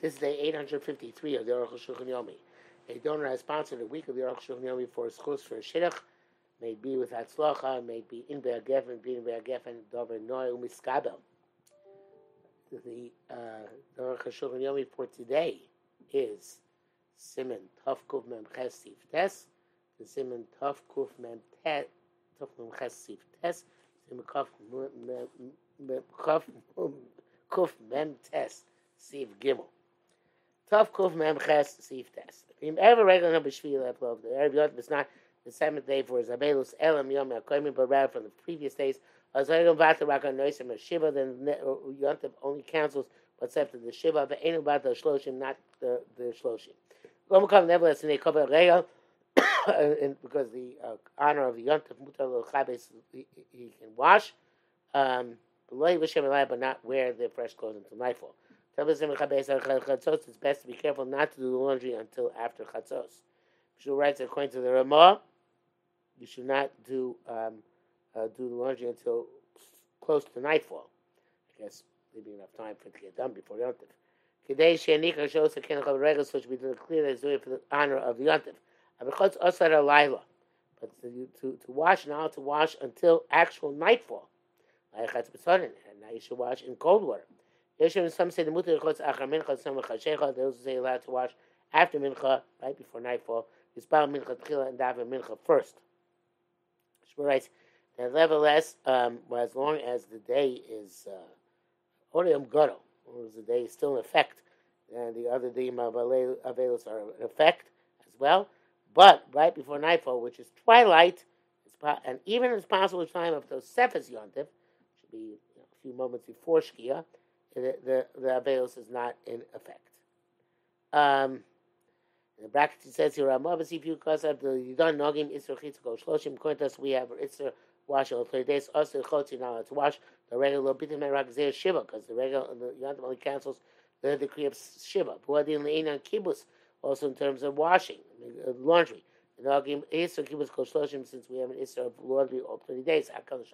This is day 853 of the Aruch Shulchan Yomi. A donor has sponsored a week of the Aruch Shulchan Yomi for schus for a shidduch. May it be with Hatzlacha, may it be in Be'agefen, be in Be'agefen, Dover Noy Umiskabel. The uh, Aruch Shulchan Yomi for today is Simon Tavkuf Mem Ches Sif Tes, the Simon Tavkuf Mem Tes, Mem Ches Tes, Simon Kuf Mem Tes, Sif Gimel. Tov Kuf Mem Ches Sif Tes. If ever regular number Shvil Eplov, the Erev Yom is not the seventh day for Zabelus Elam Yom HaKoyim, but rather from the previous days. Don't Vata Raka Noisim Shiva, then Yontav only cancels what's after the Shiva, but ain't about the Shloshim, not the, the Shloshim. Gomukam nevertheless, and they cover Regal, because the uh, honor of the Yontav Mutar Chabes, he, he can wash. Um, but not wear the fresh clothes until nightfall. It's best to be careful not to do the laundry until after chatzos. Shul writes according to the Ramah, you should not do um, uh, do the laundry until close to nightfall. I guess maybe enough time for it to get done before Yontif. Today, Shenika shows the Regel, so it should be clear it's doing for the honor of the Yontif. Because Osar Laila, but to, to, to wash now to wash until actual nightfall. Now you should wash in cold water. Some say the mutter chutz achar mincha, some chashecha. Those say allowed to wash after mincha, right before nightfall. It's bal mincha tchila and daven mincha first. Shmuel writes, that nevertheless, um, well, as long as the day is orium uh, gado, as the day is still in effect, and the other dim of availus are in effect as well. But right before nightfall, which is twilight, and even as possible time of those Cephas Yontif, should be a few moments before Shkia, the, the, Avelos is not in effect. Um, in the bracket it says here, obviously if you cause up the Yudan Nogim Isra Chitzko Shloshim Kointas, we have Isra wash all three days. Also, Chotzi now to wash the regular Bitim and Ragzir Shiva, because the regular, the Yantam only cancels the decree of Shiva. Buadin Le'inan Kibbutz, also in terms of washing, laundry. The Nogim Isra Kibbutz Kol Shloshim, since we have an Isra of laundry all 30 days, HaKadosh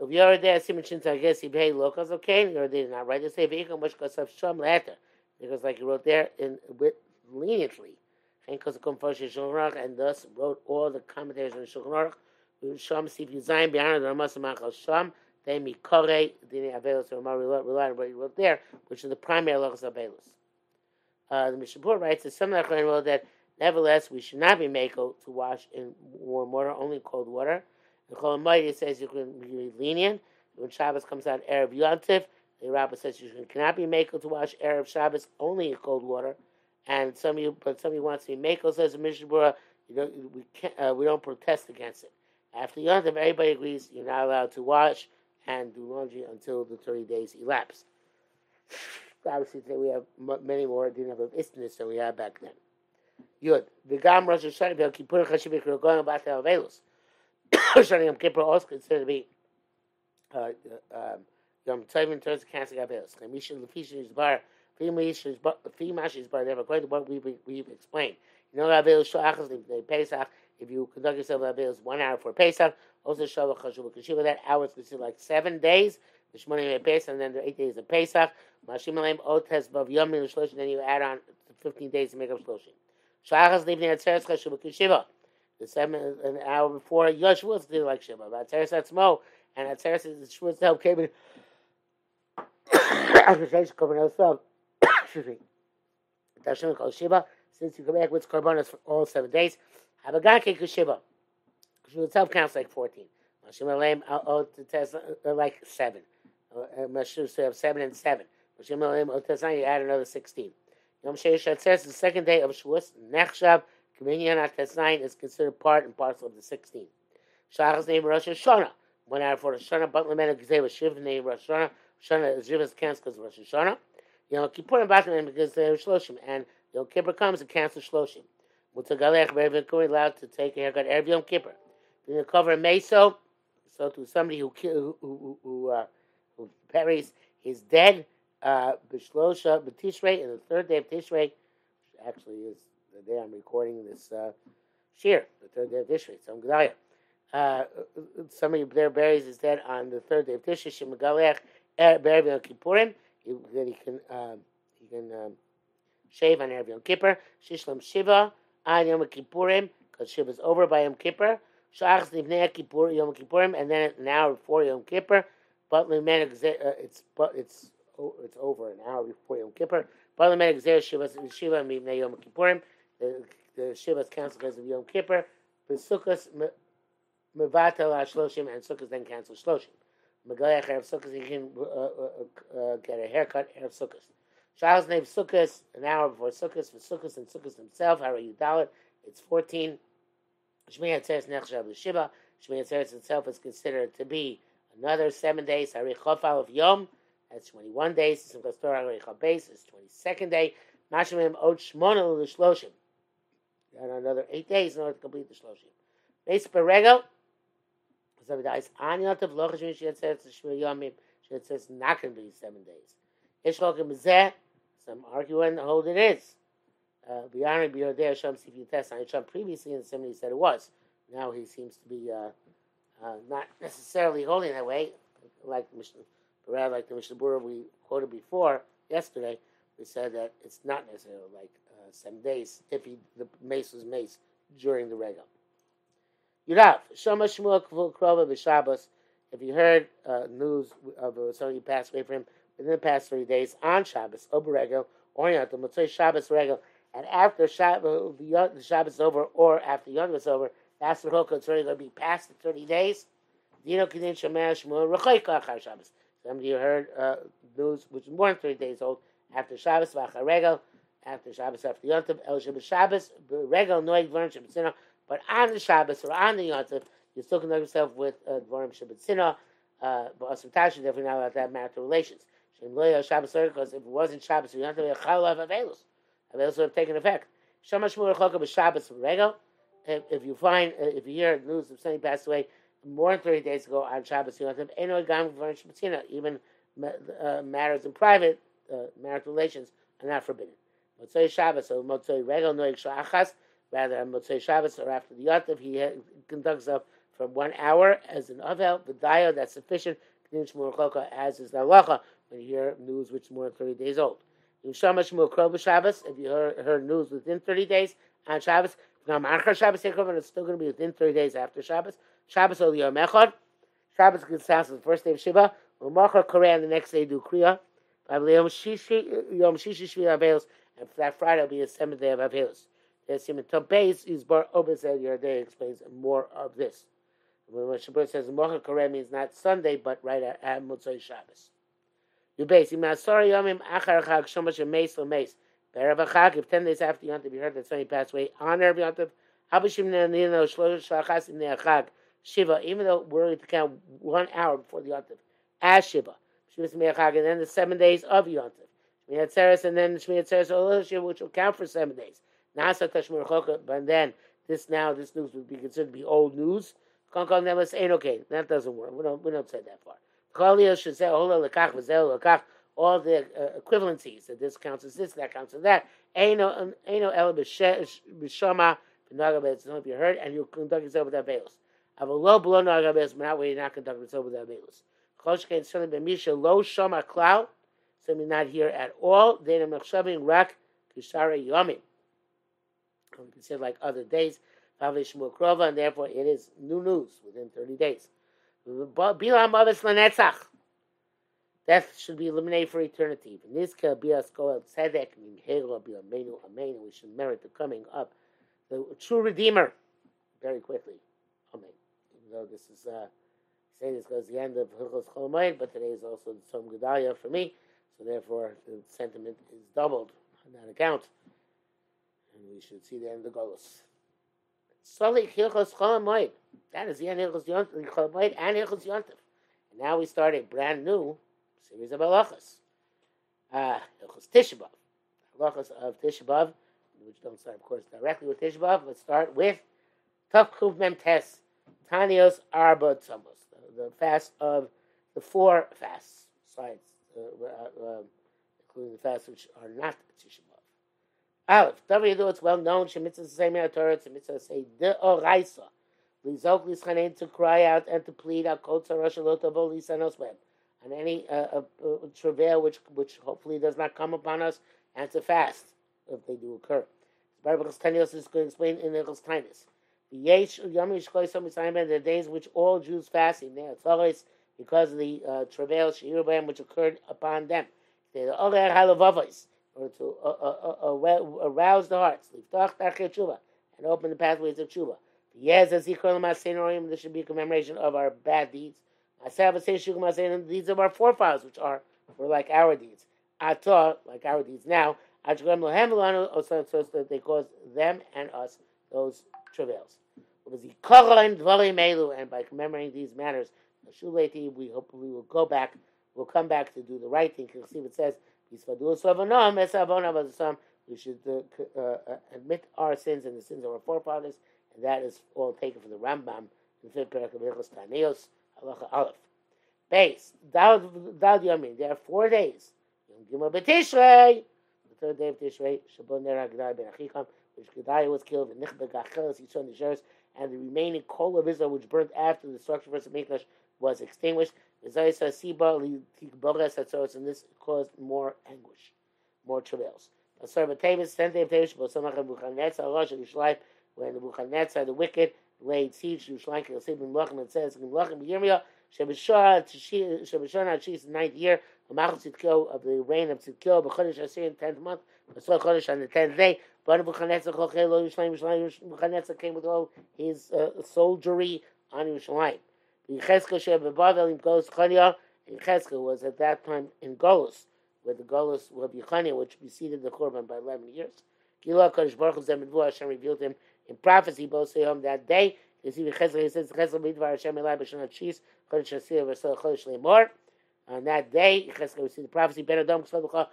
if you're there, Simon Shin I guess you pay locals, okay? You're did not right. Just say Veikam Mashkasav Sham later. Because like he wrote there in with leniently. And because come first Shulchan and thus wrote all the commentaries on Shulchan Aruch. Sham Sif Yuzayin B'Aaron the Ramas Machal Sham. They Mikore Dini Avelus or Mari rely on what he wrote there, which is the primary locus of Avelus. Uh, the Mishnah writes that some of the wrote that nevertheless we should not be mako to wash in warm water, only cold water. The Chol says you can be lenient. When Shabbos comes out Erev Yontif, the Rabbah says you cannot be makel to wash Erev Shabbos only in cold water. And some of you, but some of you wants to be makel, says the Mishnah you know, we can't, uh, we don't protest against it. After Yontif, everybody agrees you're not allowed to wash and do laundry until the 30 days elapse. Obviously, today we have many more didn't have istness than we had back then. Yud. The Gam Rosh Hashanah, Kippur Chashivik, the Avelus. Shani Yom Kippur also considered to be Yom Tovim in terms of canceling Avelis. Chamisha Lefisha is bar, Fimash is bar, never according to what we've, we've explained. You know, Avelis Shachas, they Pesach, if you conduct yourself in Avelis one hour for Pesach, also Shavah Chashuv Kashiva, that hour is considered like seven days. The Shmonim Pesach, and then the eight days of Pesach. Mashim Aleim Otes Bav Yom Min then you add on 15 days to make up Shloshim. Shachas leaving at Tzeres Chashuv Kashiva the seven an hour before Yeshua did like Shiva. But Atzeres Atzmo and Atzeres Shmuel's help came in. Excuse me. Dashem called Shiva. Since you come back with korbanos for all seven days, have a cake Shiva. Shmuel itself counts like fourteen. Mashim Aleim uh, uh, uh, like seven. Mashim so have seven and seven. Mashim Aleim oh uh, test you add another sixteen. Yom Sheish Atzeres the second day of Shavuos Nechshav. Communion at Tesnain is considered part and parcel of the 16. Shachas name Rosh Hashanah. One hour for Rosh Hashanah, but Lamena Gzeh was Shiv name Rosh Hashanah. Hashanah is Rivas cancels Rosh Hashanah. Yom Kippur and Batman because they're Shloshim. And Yom Kippur comes and cancels Shloshim. Mutagalech Revin Kuri allowed to take a haircut every Yom Kippur. Then you cover meso, so to somebody who who who, who, uh, who buries his dead uh, Bishlosha B'Tishrei in the third day of Tishrei, actually is the day I'm recording this uh, shir, the third day of Tishrei, Tzom Gedalia. Uh, somebody there buries his dead on the third day of Tishrei, Shemagaleach, Berev Kippurim, that he can, uh, he you can um, shave on Erev Yom Kippur. Shishlam Shiva on Yom Kippurim, because Shiva is over by Yom Kippur. Shachs Livnei Kippur Yom Kippurim, and then an hour before Yom Kippur. But Limen uh, it's but it's it's over an hour before Yom Kippur. But Limen Shiva Shiva Mivnei Yom Kippurim. The the Shiva is canceled because of Yom Kippur. The Sukkot Mevatel Shloshim, and Sukkot then cancel Shloshim. Megayach Erev Sukkot, he can uh, uh, uh, get a haircut Erev Sukkot. Charles named Sukkot an hour before Sukkot for Sukkot and Sukkot himself. How are you it? It's 14. Shmei Atzeres Nechshav Shiva. Shmei Atzeres itself is considered to be another seven days. Hari Chofal of Yom. That's 21 days. Simchas Torah Hari Chabes is 22nd day. Mashmim Od Shmona L'Shloshim. And another eight days in order to complete the Shloshim. Beis Perego. So the is on Yotav Lochash Mish Yatzeres Shmei Yomim. She not going to be seven days. Ishlokim Zeh. Some argue and hold it is. B'yarni b'yodei Hashem sifyutes on Hashem. Previously in the seminary said it was. Now he seems to be uh, uh, not necessarily holding that way, like Mishnah, rather like the Mishnah Berurah we quoted before yesterday. We said that it's not necessarily like seven days if he, the mace was mace during the regal. Yurav Shama Shmuel Krova b'Shabbos. If you heard uh, news of uh, somebody passed away from him within the past three days on Shabbos, over Regel, or the Motzei Shabbos Regel, and after Shabbos, the Shabbos is over, or after Yom is over, that's the Chokah, it's already going to be past the 30 days. Dino Kedin Shemar Shmuel Rechoika Achar Shabbos. Some of you heard uh, news which is more than 30 days old, after Shabbos, Vachar Regel, after Shabbos, after Yom Tov, El Shabbos Shabbos, Regel, Noeg, Dvarim Shabbat but on the Shabbos or on the Yom Tov, you still conduct yourself with uh, Dvarim Shabbat uh, but Asr Tashin, definitely not allowed to have marital relations. Shame, Loyal Shabbos because if it wasn't Shabbos, be a chalav of Avelus. Avelus would have taken effect. Shamash Mur Chokah Shabbos Regel. If you find, uh, if you hear news of somebody passed away more than 30 days ago on Shabbos, you have to have even uh, matters in private, uh, marital relations are not forbidden. Motzei Shabbos or Motzei Regel Noig Shachas, rather on Motzei Shabbos or after the Yotav, he conducts himself for one hour as an Avel, the Dio, that's sufficient. As is the halacha, when you hear news which is more than 30 days old. If you heard, news within 30 days on Shabbos, now Marcha Shabbos it's still going to be within 30 days after Shabbos. Shabbos Ol Yom Echad. Shabbos house the first day of Shiva. U'machar Korean the next day do Kriya. Yom Shishi Shvi Avelos. And for that Friday will be the seventh day of. There's Simon Tom Beis is Bar said Your Day explains more of this. When Shabbat says Mocha Korean means not Sunday, but right at, at Motzai Shabbos. You base Masar Yomim Achar Chag Shomash Meis Meis. Be'erev Chag, if ten days after Yontif you heard that somebody passed away on Erev Yontif, Abishim Nino Shlosh Shlachas in Chag Shiva, even though we're going to count one hour before the Yontif, as Shiva. Shiva Chag, and then the seven days of Yontif. Shmiyat Seres, and then Shmiyat Seres which will count for seven days. Nasa Tashmur Choka, but then this now, this news would be considered to be old news. Konkon Nemas ain't okay. That doesn't work. We don't, we don't say that far all the uh, equivalencies that this counts as this, that counts as that. Aino el b'shama v'nagabes. Don't be heard, and you conduct yourself with that veils. Avalo below nagabes, but not where you're not conducting yourself with that veils. Choshkein certainly b'misha lo shama klau. We're not here at all. Then I'm rak kishara yomim. Considered like other days. Krova, and therefore it is new news within 30 days. Bilam Avis Lanetzach. Death should be eliminated for eternity. Nizka Bias Goel Tzedek Mimhelo Bilamenu Amen. We should merit the coming up the true Redeemer very quickly. Amen. Even though this is uh, saying this goes the end of Hilchos Cholamayim, but today is also the Tzom Gedalia for me, so therefore the sentiment is doubled on that account, and we should see the end of the Golos. That is the end of Yontif and. And now we start a brand new series of halachas. Uh, Hilchos Tishabov. Halachas of Tishabov, which don't start, of course, directly with Tishabov. Let's start with Tav Kuv Mem Tes, Tanios Arba Tzamos, the fast of the four fasts, besides, uh, uh, including the fasts which are not Tishabov. Aleph, Davar Yadu, it's well known, Shemitzah say Torah, it's a mitzvah say De Oraisa. Lizok Lischanen to cry out and to plead Akotza Rashalotavo Lisanos Web. And any uh, uh, uh, travail which which hopefully does not come upon us and to fast if they do occur. Baruch Tanios is going to explain in Tinus. The Yesh Yom the days which all Jews fasting, they are because of the uh, travail Shirubam which occurred upon them. They are all halavavos, or to uh, uh, uh, uh arouse the hearts, and open the pathways of tshuva. Yes, as this should be a commemoration of our bad deeds. These are our forefathers, which are were like our deeds. Ata, like our deeds now, so that they cause them and us those travails. And by commemorating these matters, we hope we will go back, we'll come back to do the right thing. Because see, it says, we should uh, uh, admit our sins and the sins of our forefathers, and that is all taken from the Rambam in fifth parak of Hilchos Taneos, Halacha Aleph. Base, Dal Yamin, there are four days. Yom Gimel B'Tishrei, the third day of Tishrei, Shabon Ner HaGedai Ben Achikam, which Gedai was killed, and Nichbe Gacheles Yishon Nisheres, and the remaining coal of Israel, which burnt after the destruction of the Mikdash, was extinguished. And this caused more anguish, more travails. When Nebuchadnezzar, the wicked, laid siege to Yerushalayim, it says in Melachim Yirmiyah, Shebishar Shishis, the ninth year, of the reign of Tzidkio, B'chodesh Asir in the tenth month, B'sol Chodesh on the tenth day, but Nebuchadnezzar came with all his uh, soldiery on Yerushalayim. Shebebavel in Golos Chania, Yechezkel was at that time in Golos, where the Golos of Yechania, which preceded the Korban by 11 years. Gila Kodesh Baruch Hu Zem Hashem revealed him in prophecy, both say him that day, you see, Chesed, he says, Chesed Midvar Hashem Elai B'Shana Chis, Chodesh Asir V'Sol Chodesh Lemor. On that day, we see the prophecy, Ben Adam Ksvaducha,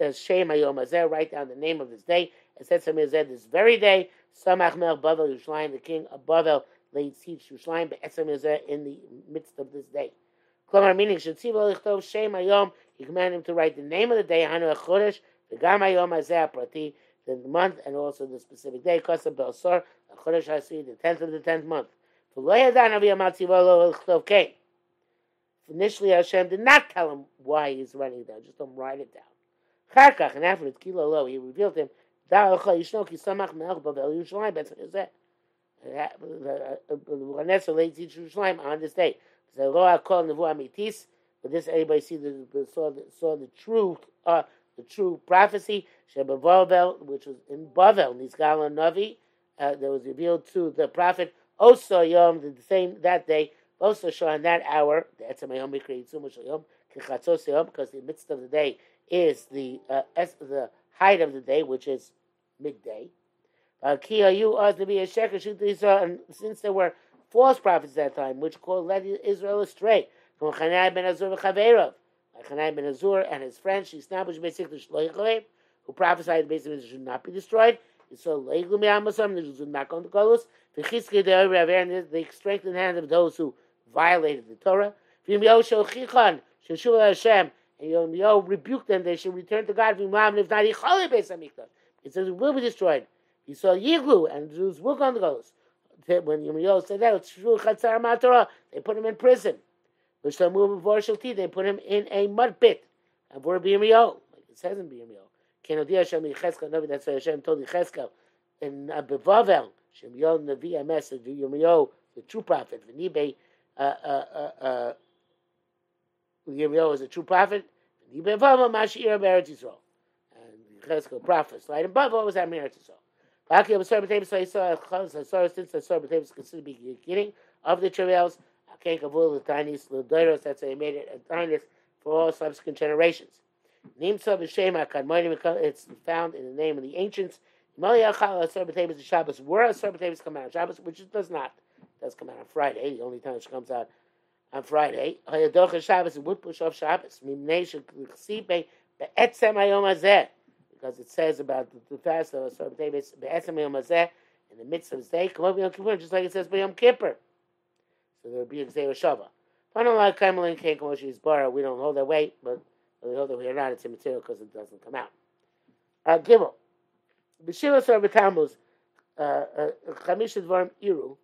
uh, Shem Hayom Azeh, write down the name of this day. It says to me, this very day, Samach Melch Bavel Yerushalayim, the king of Bavel, laid siege to Yerushalayim, Be'etzem Yazeh, in the midst of this day. Klomar, meaning, Shetziva Lichtov Shem Hayom, he commanded him to write the name of the day, Hanu Chodesh, V'gam Hayom Azeh Prati, the month and also the specific day. Kosa Belsor, Chodesh Hasi, the tenth of the tenth month. Initially, Hashem did not tell him why he's running down. Just don't write it down. Charkach, and afterwards, Kilo Lo, he revealed on this day. But this everybody see the, saw the saw the true uh, the true prophecy, which was in Bavel, Nizgal Navi, uh, that was revealed to the prophet. Also, Yom, the same that day, also show on that hour, the Etzamayom Yom, because the midst of the day is the uh, the height of the day, which is midday. Uh, and since there were false prophets at that time, which called led Israel astray, from Azur Chanai ben Azur and his friends, she established basically who prophesied basically should not be destroyed. And So Leiglu Mi'amasam, the Jews would not go into Golus. The Chizki de and they strengthened the hands of those who violated the Torah. Vim Yosho Chichan, Sheshuva Hashem, and Yo rebuked them, they should return to God. Vim if not, Yichali Beis HaMikdash. It says it will be destroyed. He saw Yiglu, and the Jews will go into Golus. When Yirmiyahu said that, they put him in prison. They put him in a mud pit. And for Yirmiyahu, like it says in Yirmiyahu. That's why Hashem told Yecheskel in uh, Bevavel Shem Yom Navi message Yirmiyahu, the true prophet. V'nibe uh, uh, uh, uh, Yirmiyahu is a true prophet. V'nibe Bevavel Mashir Eretz Yisrael. And Yecheskel prophets. Right? And Bavel was at Eretz Yisrael. Sarah B'Tevis, so he saw Chaz since the Sarah B'Tevis considered to be the beginning of the travails. Akein Kavul, the tiniest, the Doiros, that's why he made it a tiniest for all subsequent generations. Nimsav the Shema, it's found in the name of the ancients. The Shabbos were a Sarbatabis come out on Shabbos, which it does not. It does come out on Friday, the only time it comes out on Friday. Hayadocha Shabbos would push off Shabbos. Because it says about the, fast of Sarbatabis in the midst of the day, come over Yom Kippur, just like it says Yom Kippur. So there would be a Gzei Shava. Unlike Kamalin King Koshi's Bara, we don't hold that weight, but we hold that we are not, it's immaterial because it doesn't come out. Uh, Gimel. B'Shivas Sarva Tammuz, uh, uh, Chamisha Dvarim Iru,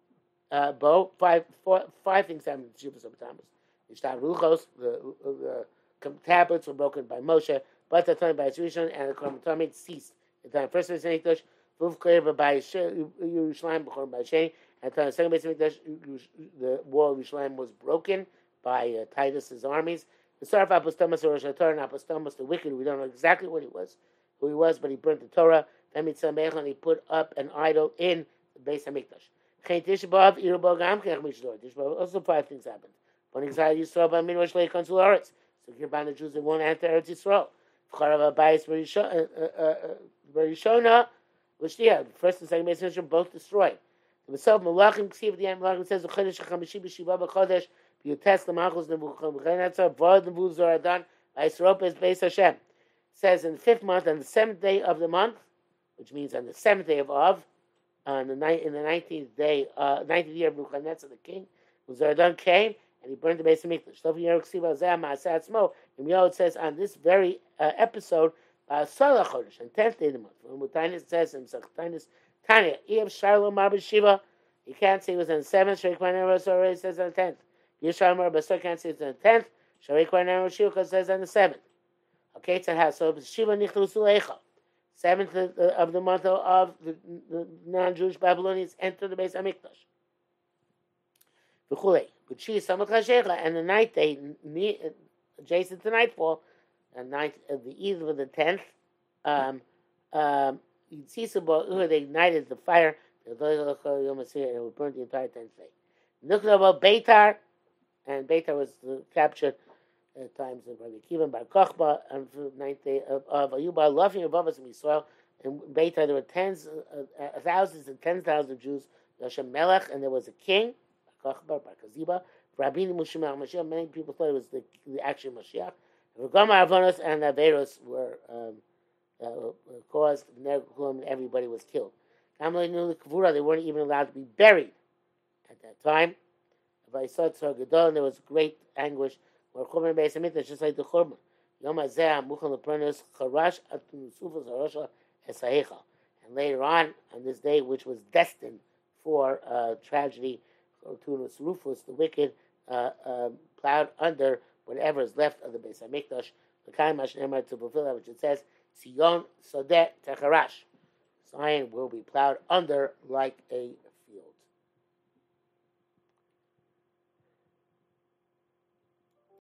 uh, Bo, five, four, five things happened in B'Shivas Sarva Tammuz. Ishtar Ruchos, the, the tablets were broken by Moshe, but the time by Rishon and the Korban Tamid ceased. The time first Beis Hamikdash, Vuv Kleir by Yerushalayim b'Chorban by Sheni, and the time second Beis Hamikdash, the wall of Yerushalayim was broken by uh, Titus's armies. The Sarf Apostomus or Rosh and Apostomus, the wicked, we don't know exactly what he was, who he was, but he burnt the Torah. Then and he put up an idol in the Beis Hamikdash. Also, five things happened. One exile Yisrael by Minwash Leikon Sularitz. So Kirban the Jews won't enter Eretz Yisrael. V'charav Abayis Barishona, uh, uh, uh, which they had. First and second Beis Hamikdash both destroyed. The Masov Malachim Ksiv the Malachim says the Chodesh Chamishi B'Shiva B'Chodesh B'Yutes L'Machos Nebuchadnezzar Vod Nebuzaradan B'Yisropes Beis Hashem. Says in the fifth month on the seventh day of the month, which means on the seventh day of Av, on the night in the nineteenth day, uh, nineteenth year of Nebuchadnezzar the king, Uzaradan came and he burned the base of Mikdash. And you know it says on this very uh, episode, Chodesh, and tenth day of the month. When Mutainis says in Sachtanis Tanya, Iyam Sharlo Mar Shiva, you can't say it was on the seventh. Sharik Kwan already says on the tenth. Yishar Mar Basar can't say it's on the tenth. Sharik Kwan Shiva says on the seventh. Okay, it's a. So Shiva Nichlu Sulecha seventh of the month of the, the non-Jewish Babylonians enter the base of Mikdash. And the ninth day, adjacent to nightfall, and ninth of the eve of the tenth, um, um, they ignited the fire, and it would burn the entire tenth day. Nukhlava Beitar, and Beitar was captured at times of Rabbi Kiva Bar Kochba, and the ninth day of, of Ayuba, loving above us in Israel. In Beitar, there were tens, uh, uh, thousands and tens of thousands of Jews. Hashem Melech, and there was a king, Bar Kochba, Bar Kaziba. Rabbeinu Mushimach Mashiach, many people thought it was the, the actual Mashiach. Regama Avonos and Averos were um, uh, caused, and everybody was killed. They weren't even allowed to be buried at that time. There was great anguish just like the Churban. And later on, on this day, which was destined for uh, tragedy, Turnus Rufus, the wicked, uh, uh, plowed under whatever is left of the Beis Hamikdash. The Kaimash Nemar to fulfill that which it says, Sion Sodeh Techarash. Zion will be plowed under like a